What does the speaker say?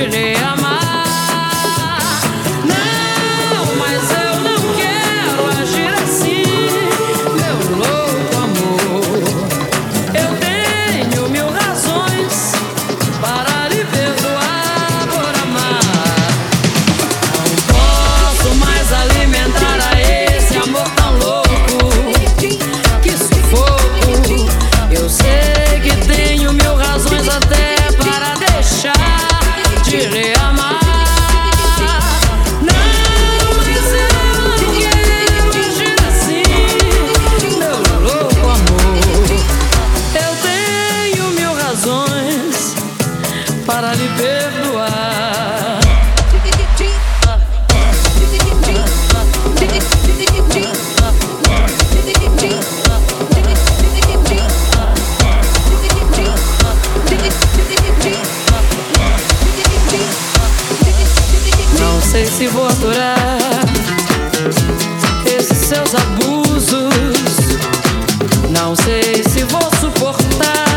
I'm pra perdoar. Não sei se vou adorar esses seus abusos. Não sei se vou suportar.